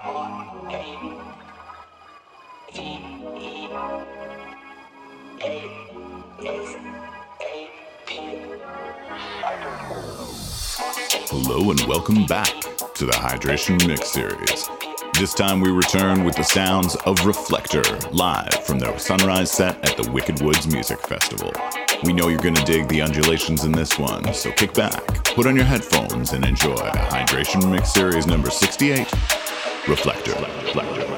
Hello and welcome back to the Hydration Mix Series. This time we return with the sounds of Reflektor, live from their sunrise set at the Wicked Woods Music Festival. We know you're gonna dig the undulations in this one, so kick back, put on your headphones, and enjoy Hydration Mix Series number 68, Reflektor. Reflektor. Reflektor.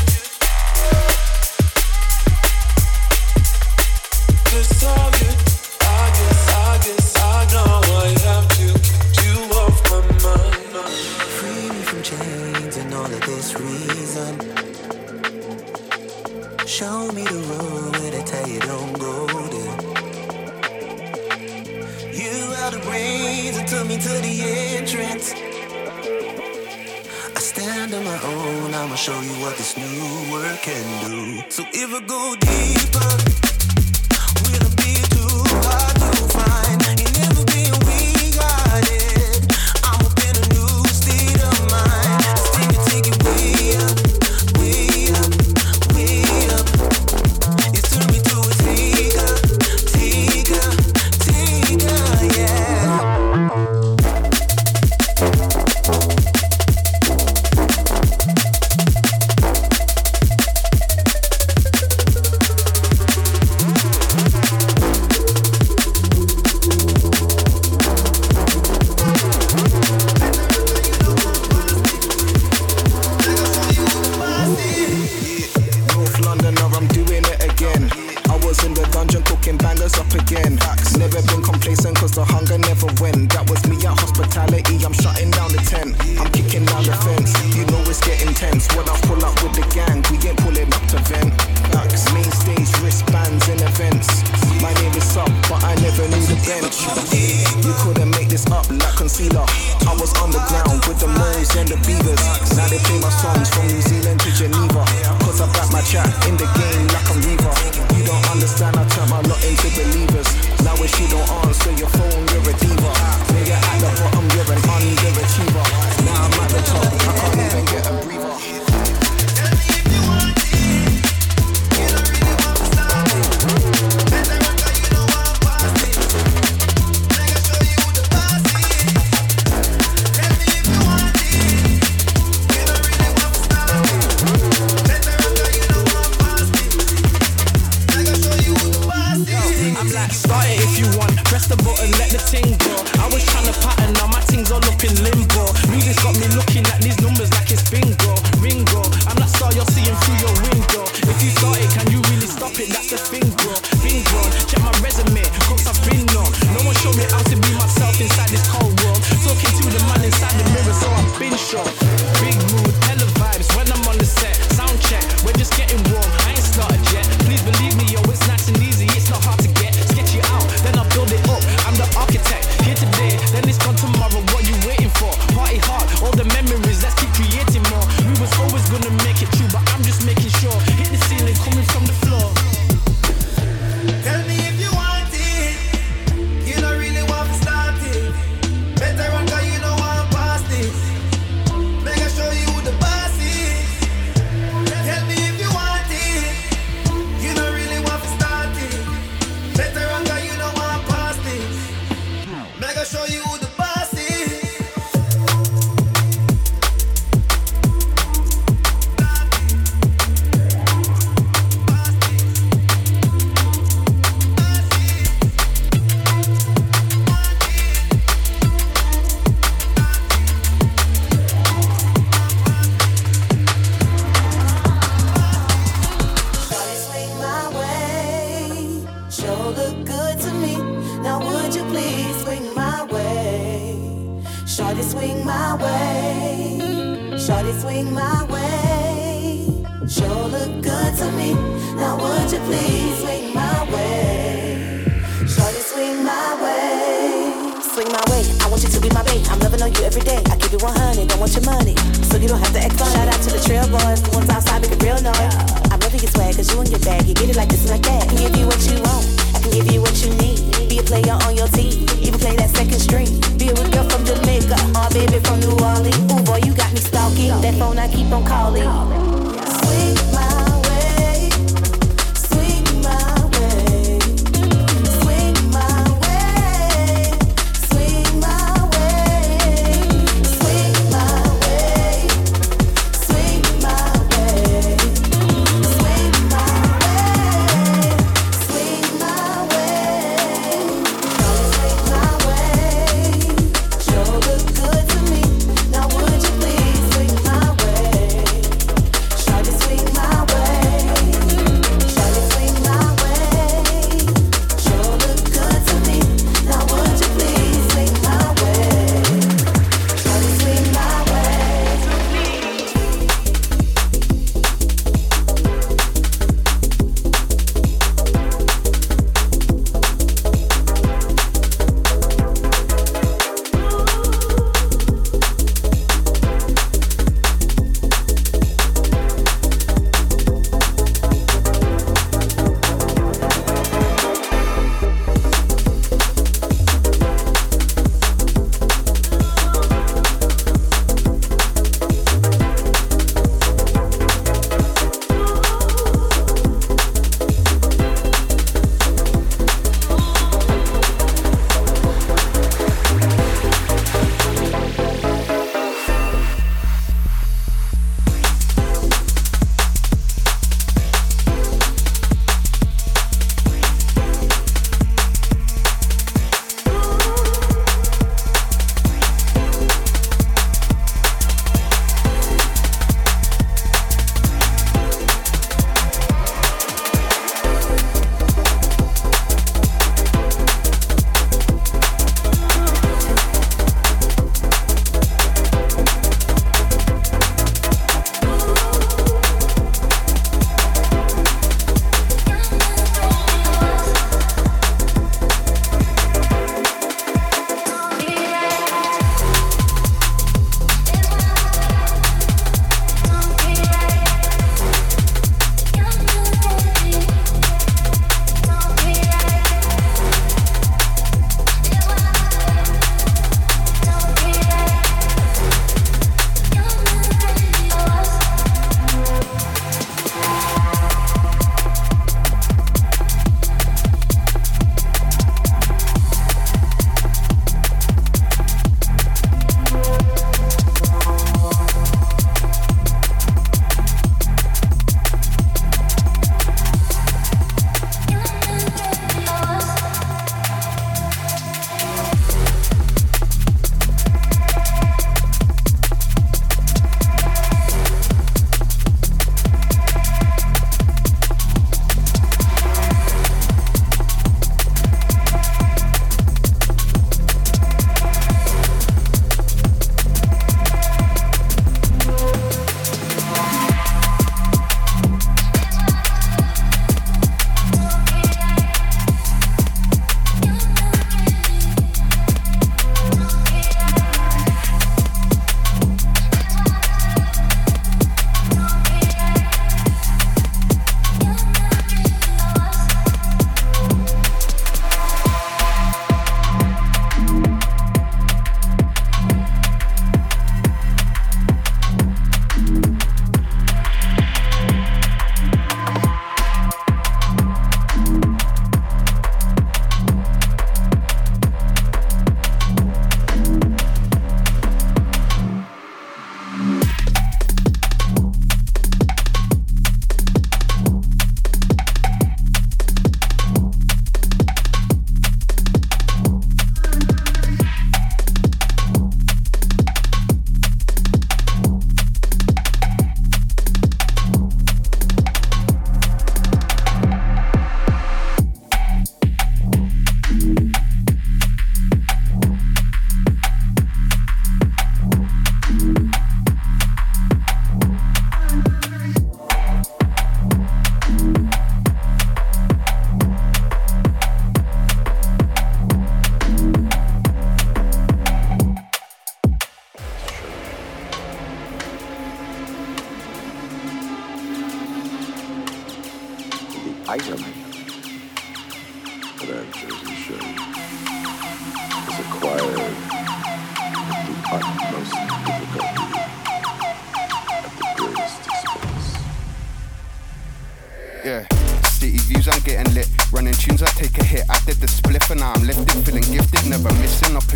time, I'll show you what this new work can do. So if I go deeper.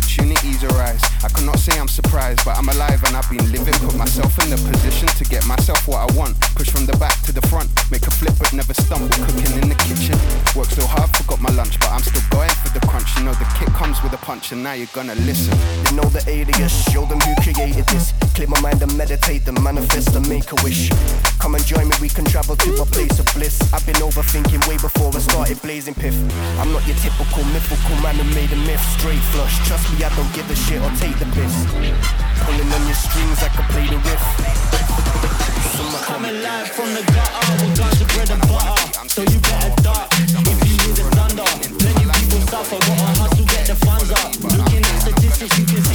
Opportunities arise. I cannot say I'm surprised, but I'm alive and I've been living. Put myself in the position to get myself what I want. Push from the back to the front, make a flip but never stumble. Cooking in the kitchen. Work so hard, forgot my lunch, but I'm still going for the crunch. You know the kick comes with a punch, and now you're gonna listen. You know the alias, show them who created this. Clear my mind and meditate, and manifest and make a wish. Come and join me, we can travel to a place of bliss. I've been overthinking way before I started blazing piff. I'm not your typical mythical man who made a myth straight flush. Trust me, I don't give a shit or take the piss. Pulling on your strings, I can play the riff. Coming live from the gutter with guns of bread and butter. So you better duck if you hear the thunder. Plenty people suffer, gotta hustle, get the funds up. Looking at statistics, you can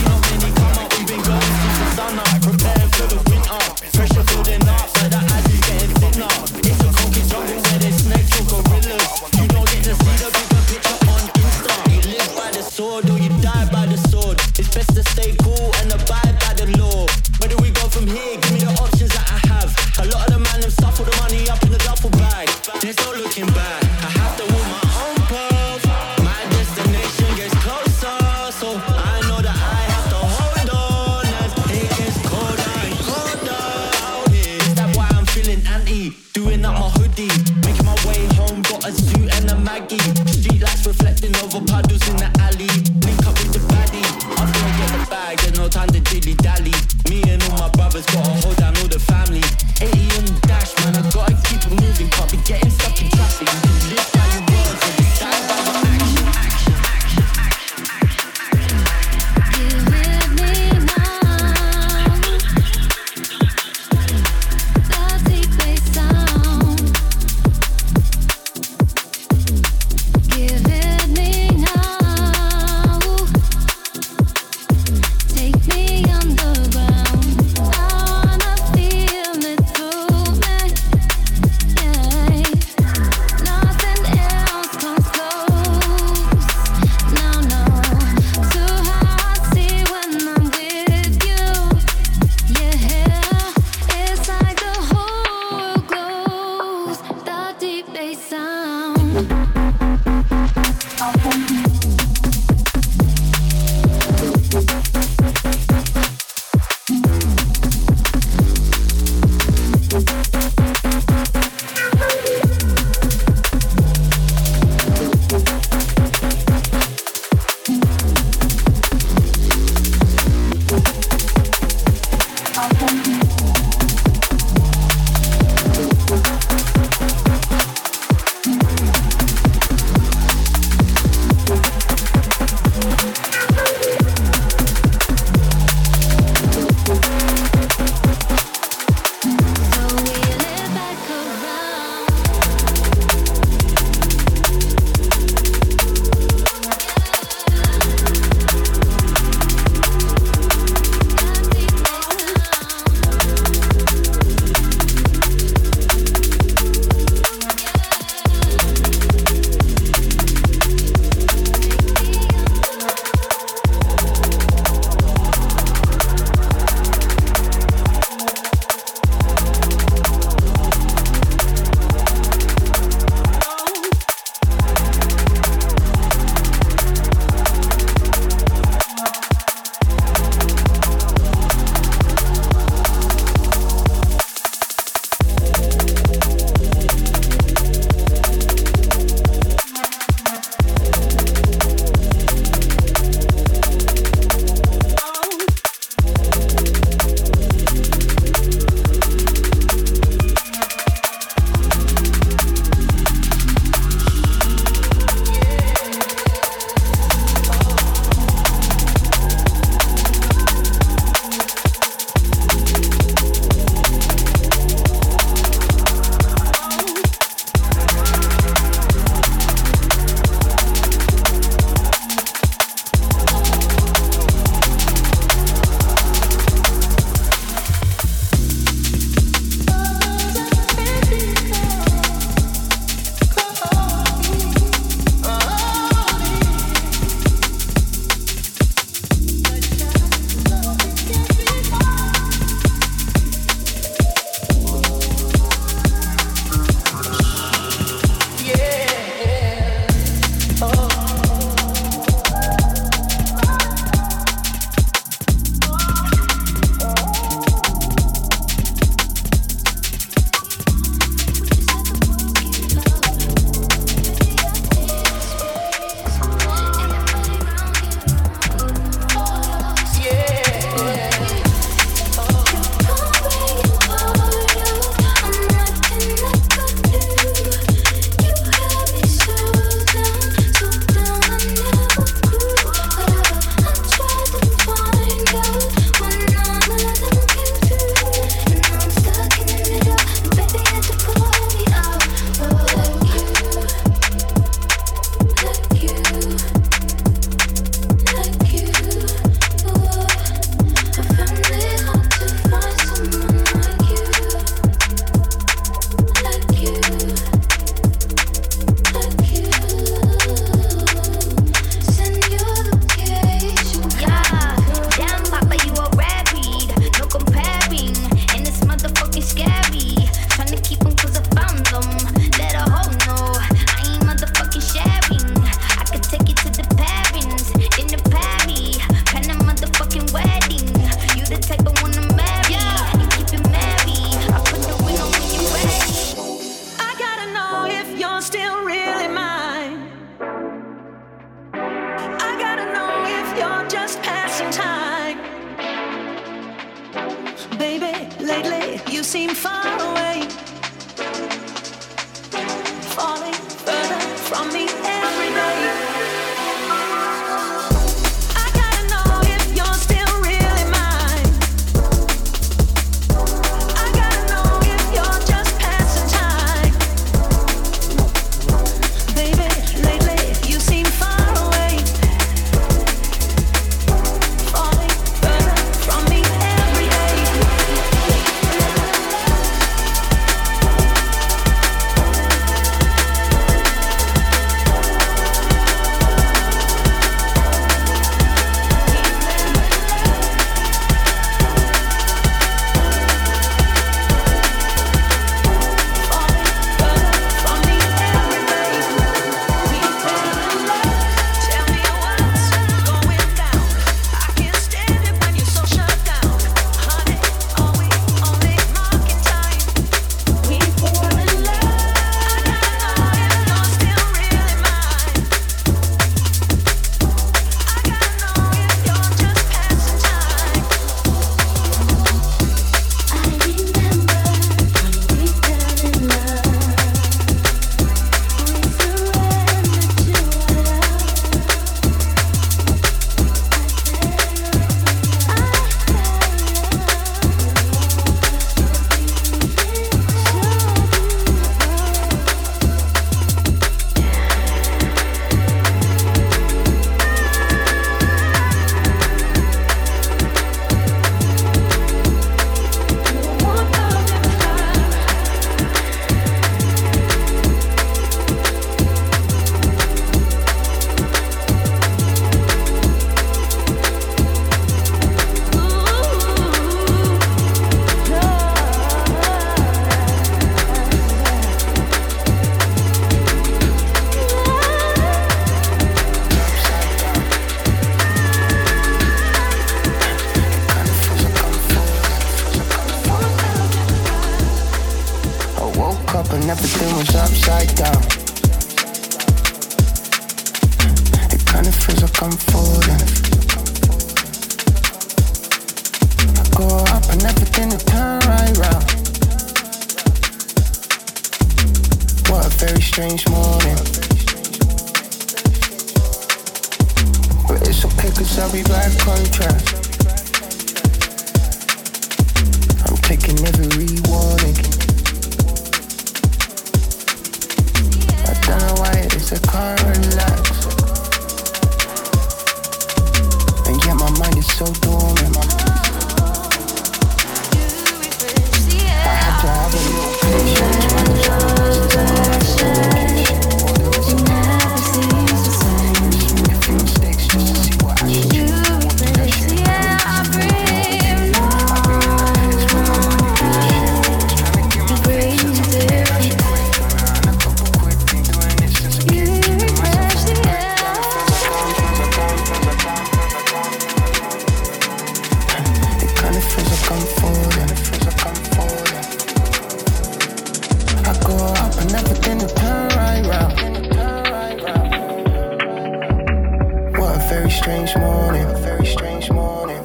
strange morning. A very strange morning.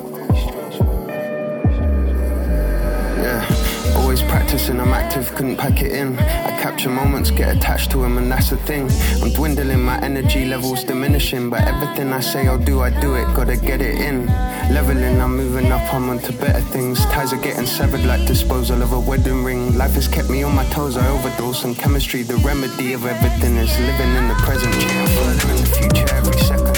Yeah, always practicing. I'm active, couldn't pack it in. I capture moments, get attached to them, and that's the thing. I'm dwindling, my energy levels diminishing, but everything I say I'll do, I do it. Gotta get it in. Leveling, I'm moving up, I'm onto better things. Ties are getting severed like disposal of a wedding ring. Life has kept me on my toes, I overdose on chemistry. The remedy of everything is living in the present, cheering in the future every second.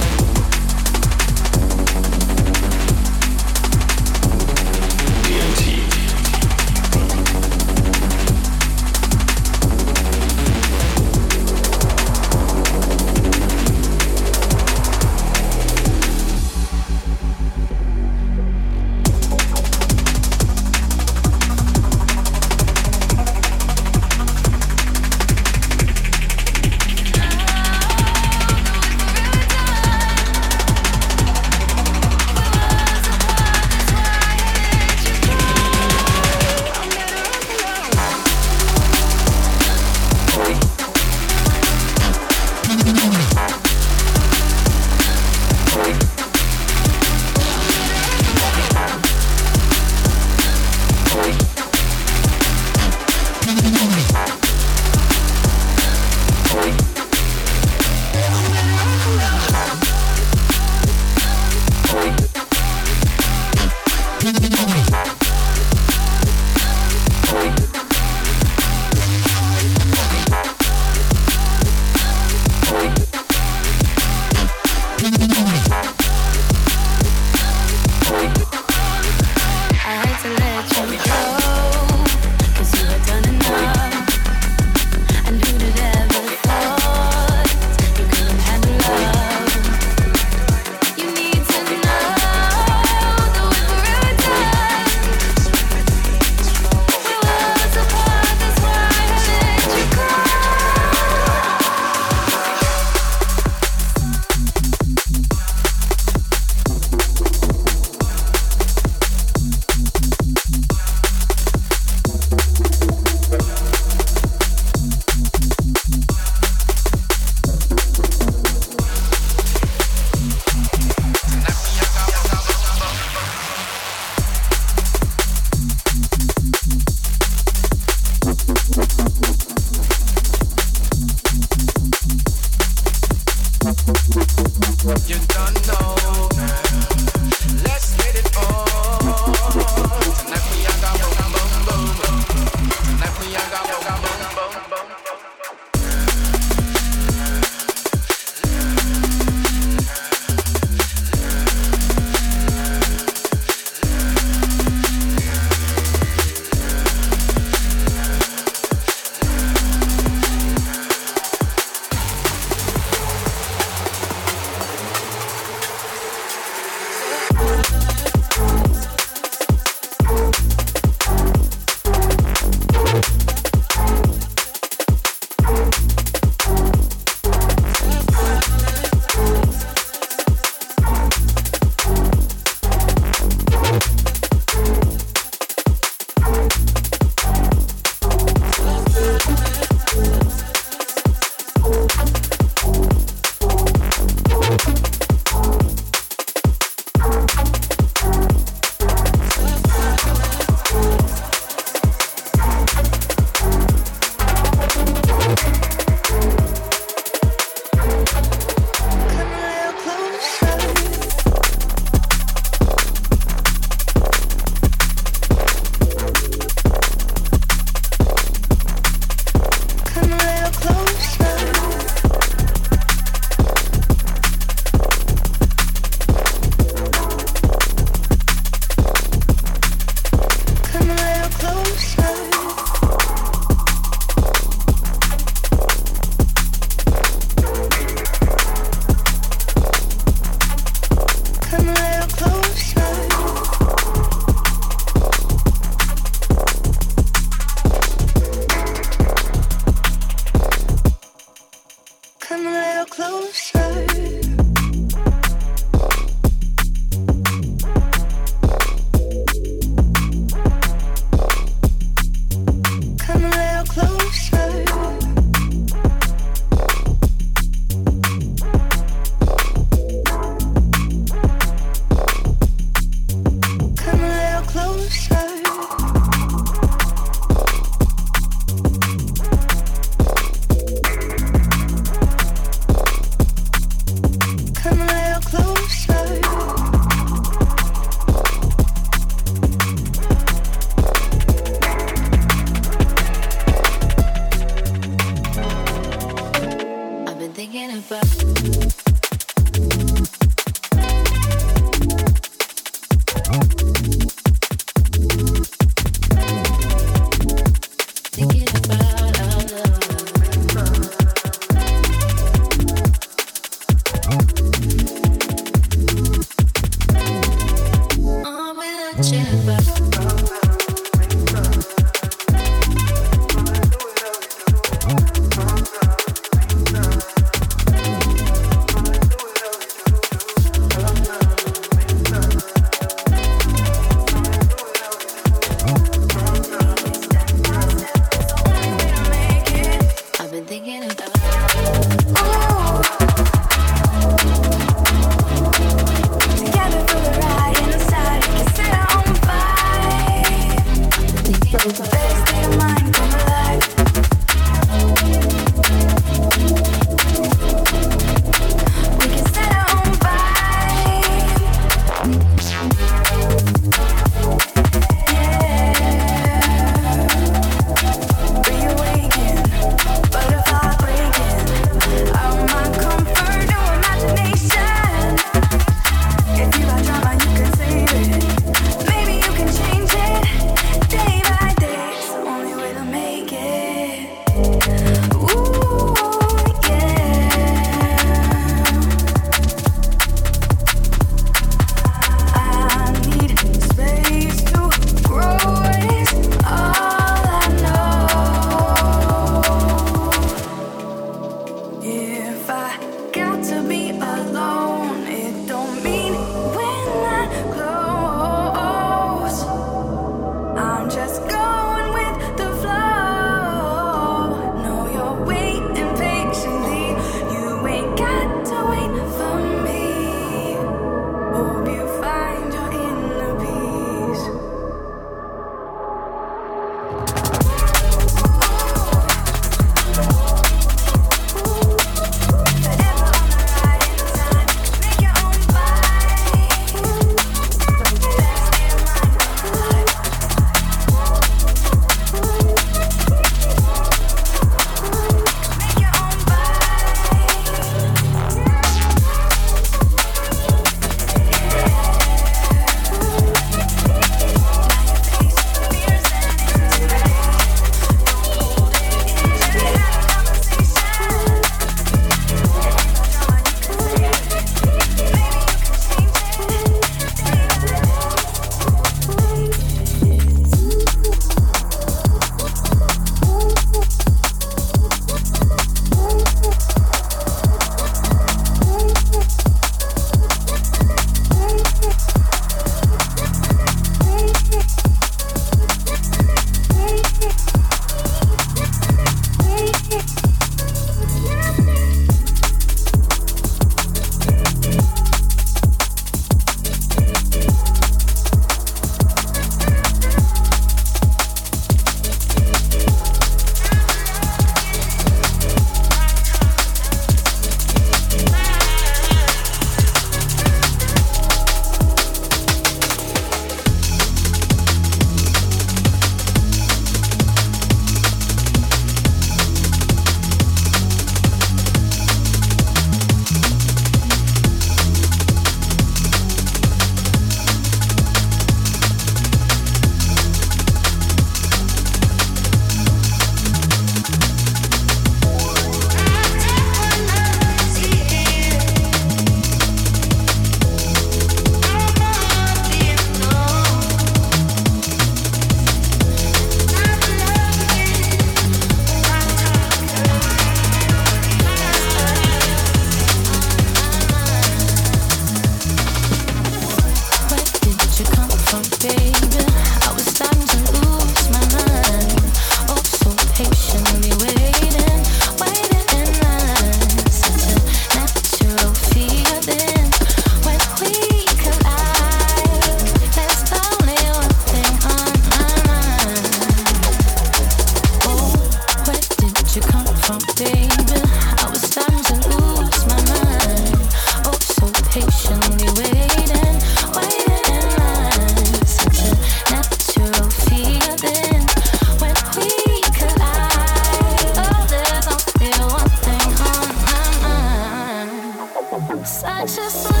I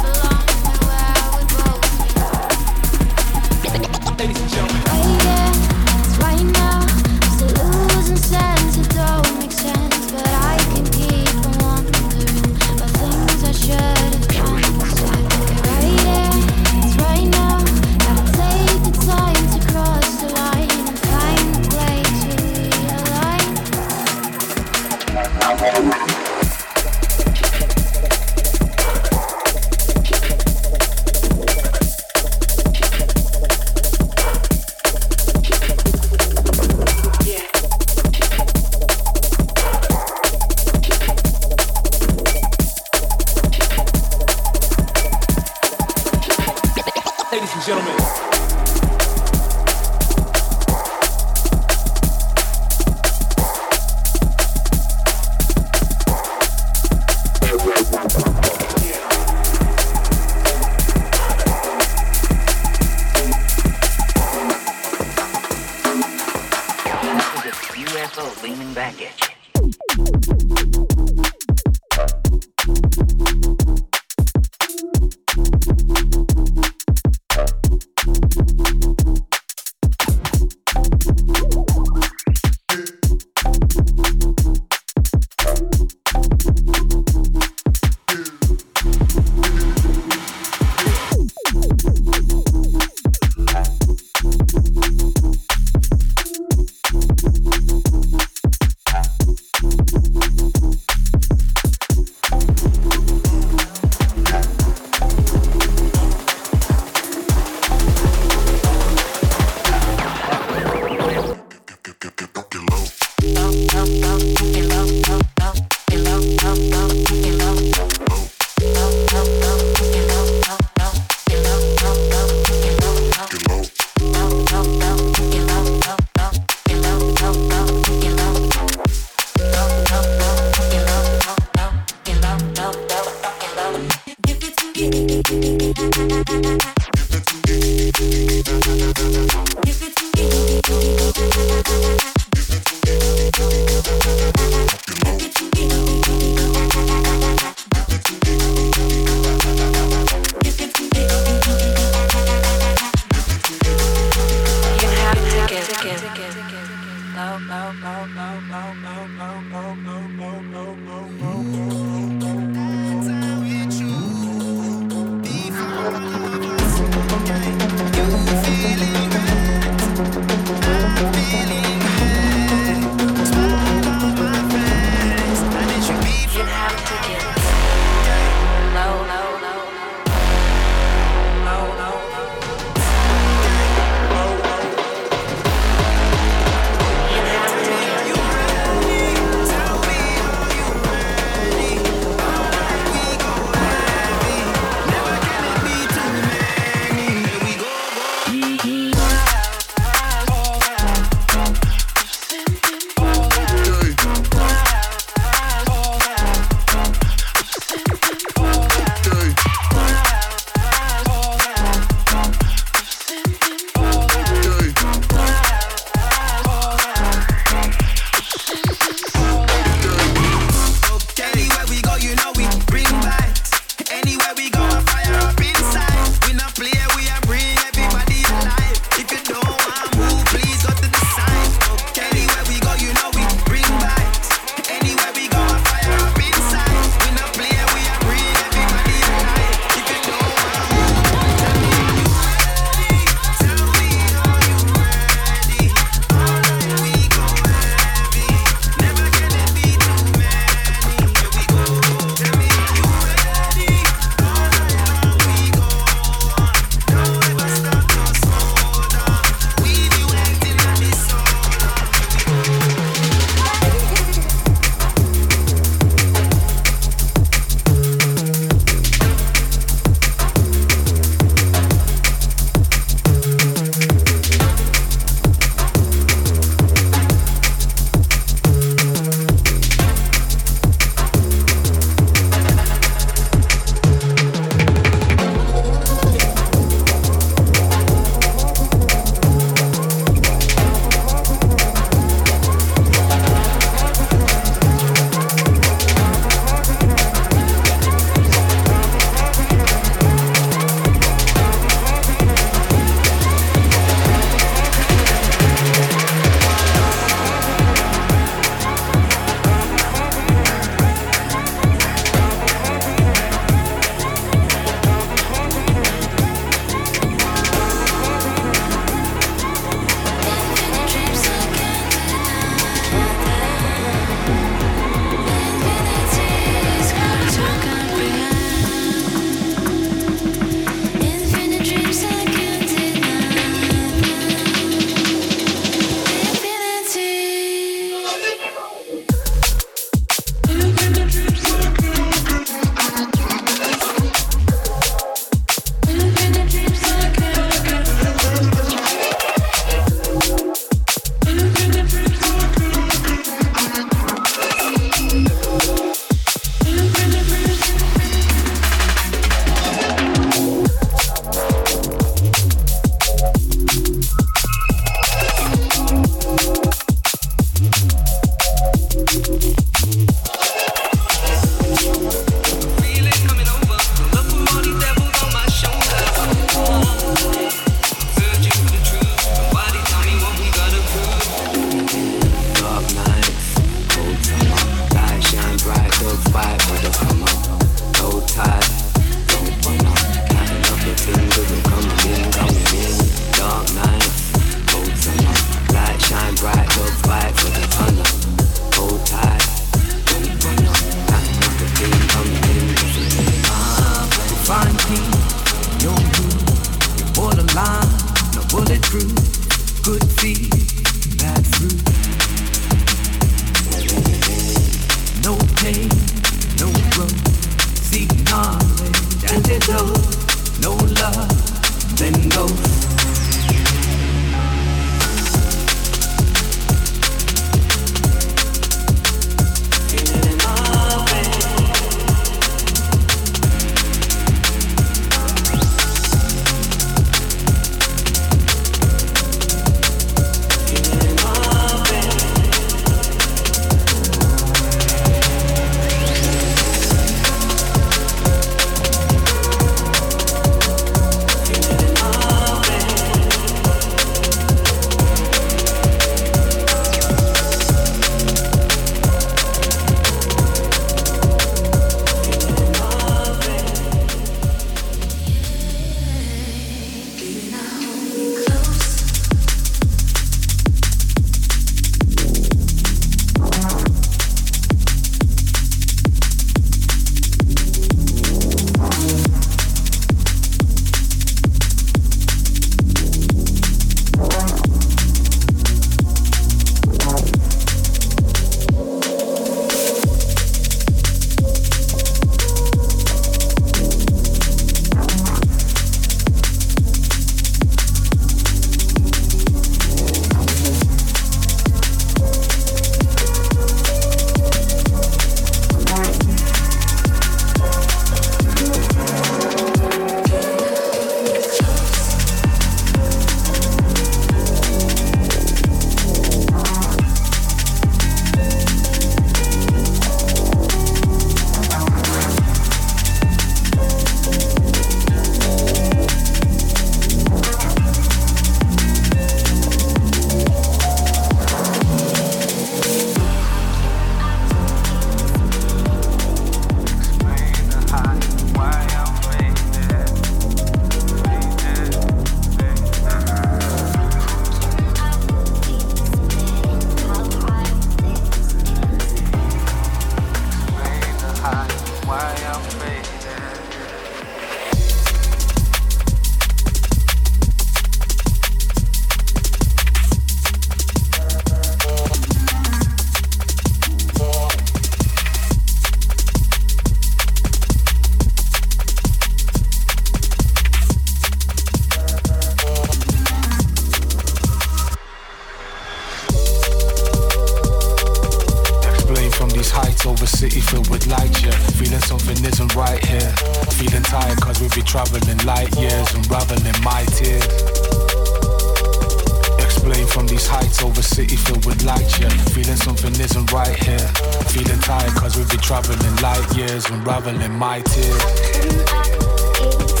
isn't right here. Feeling tired cause we've been traveling light years, unraveling my tears.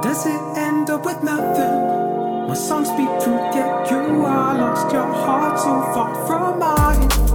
Does it end up with nothing? My songs speak truth, yet you are lost. Your heart so far from mine.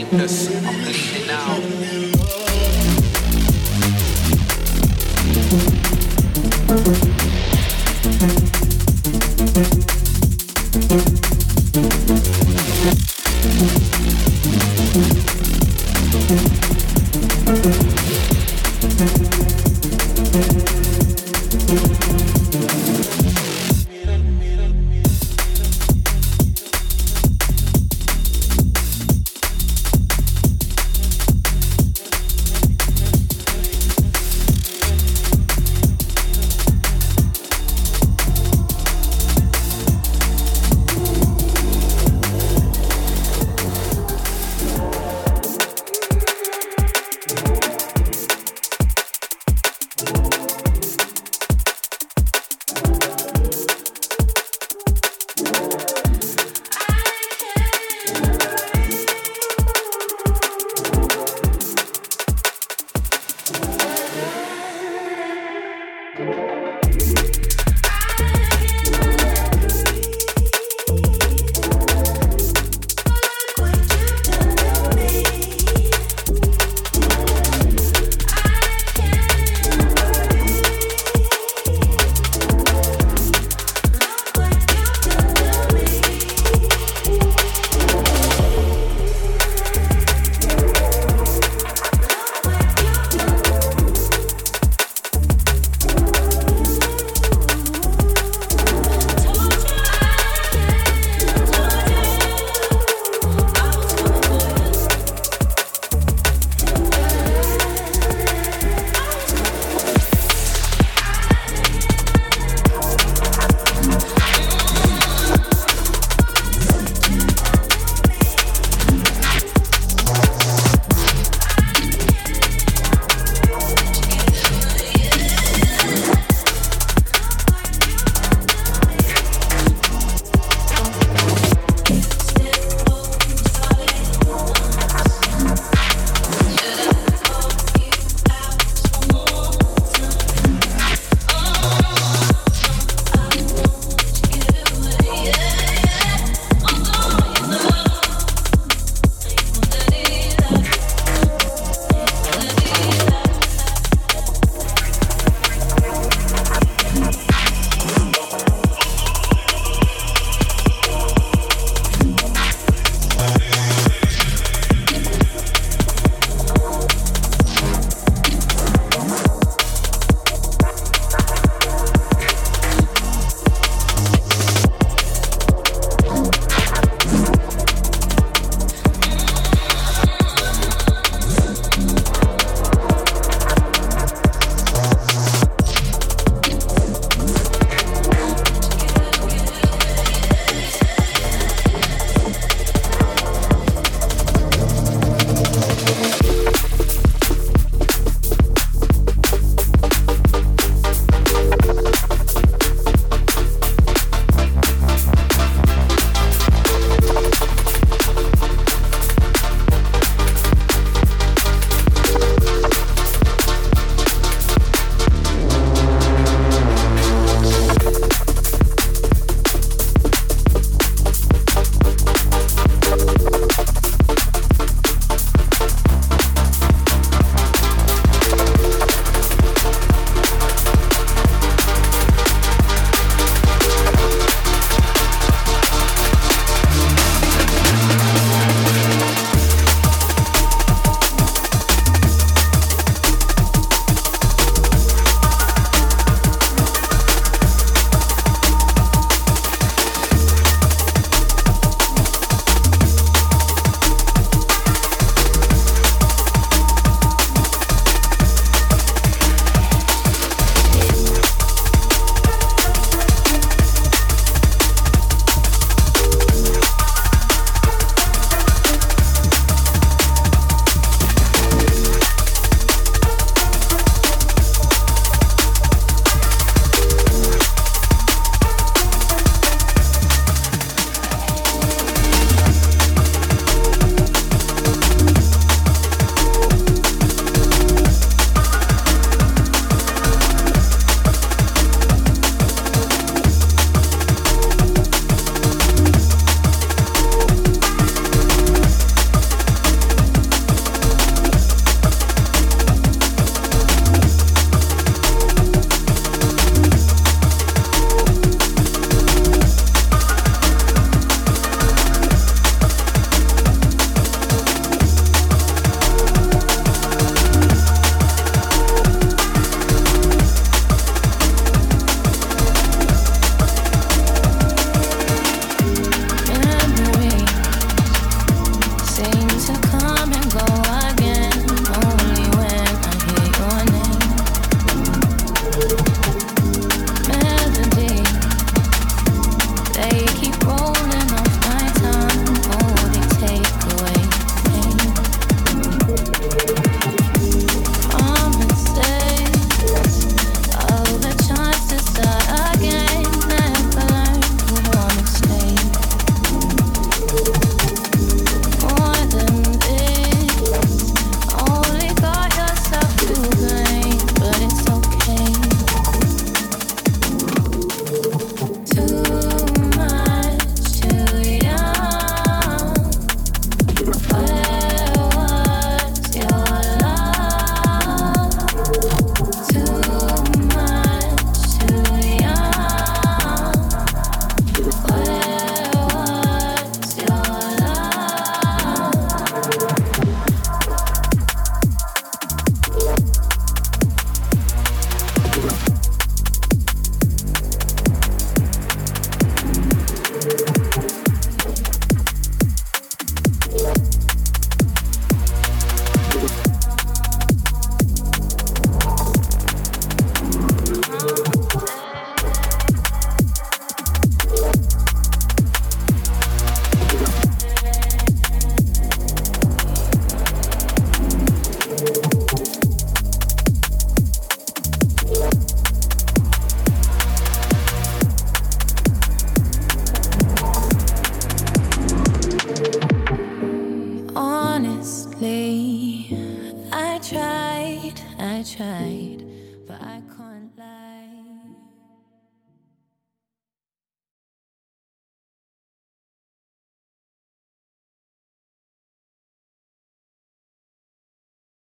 deepness of the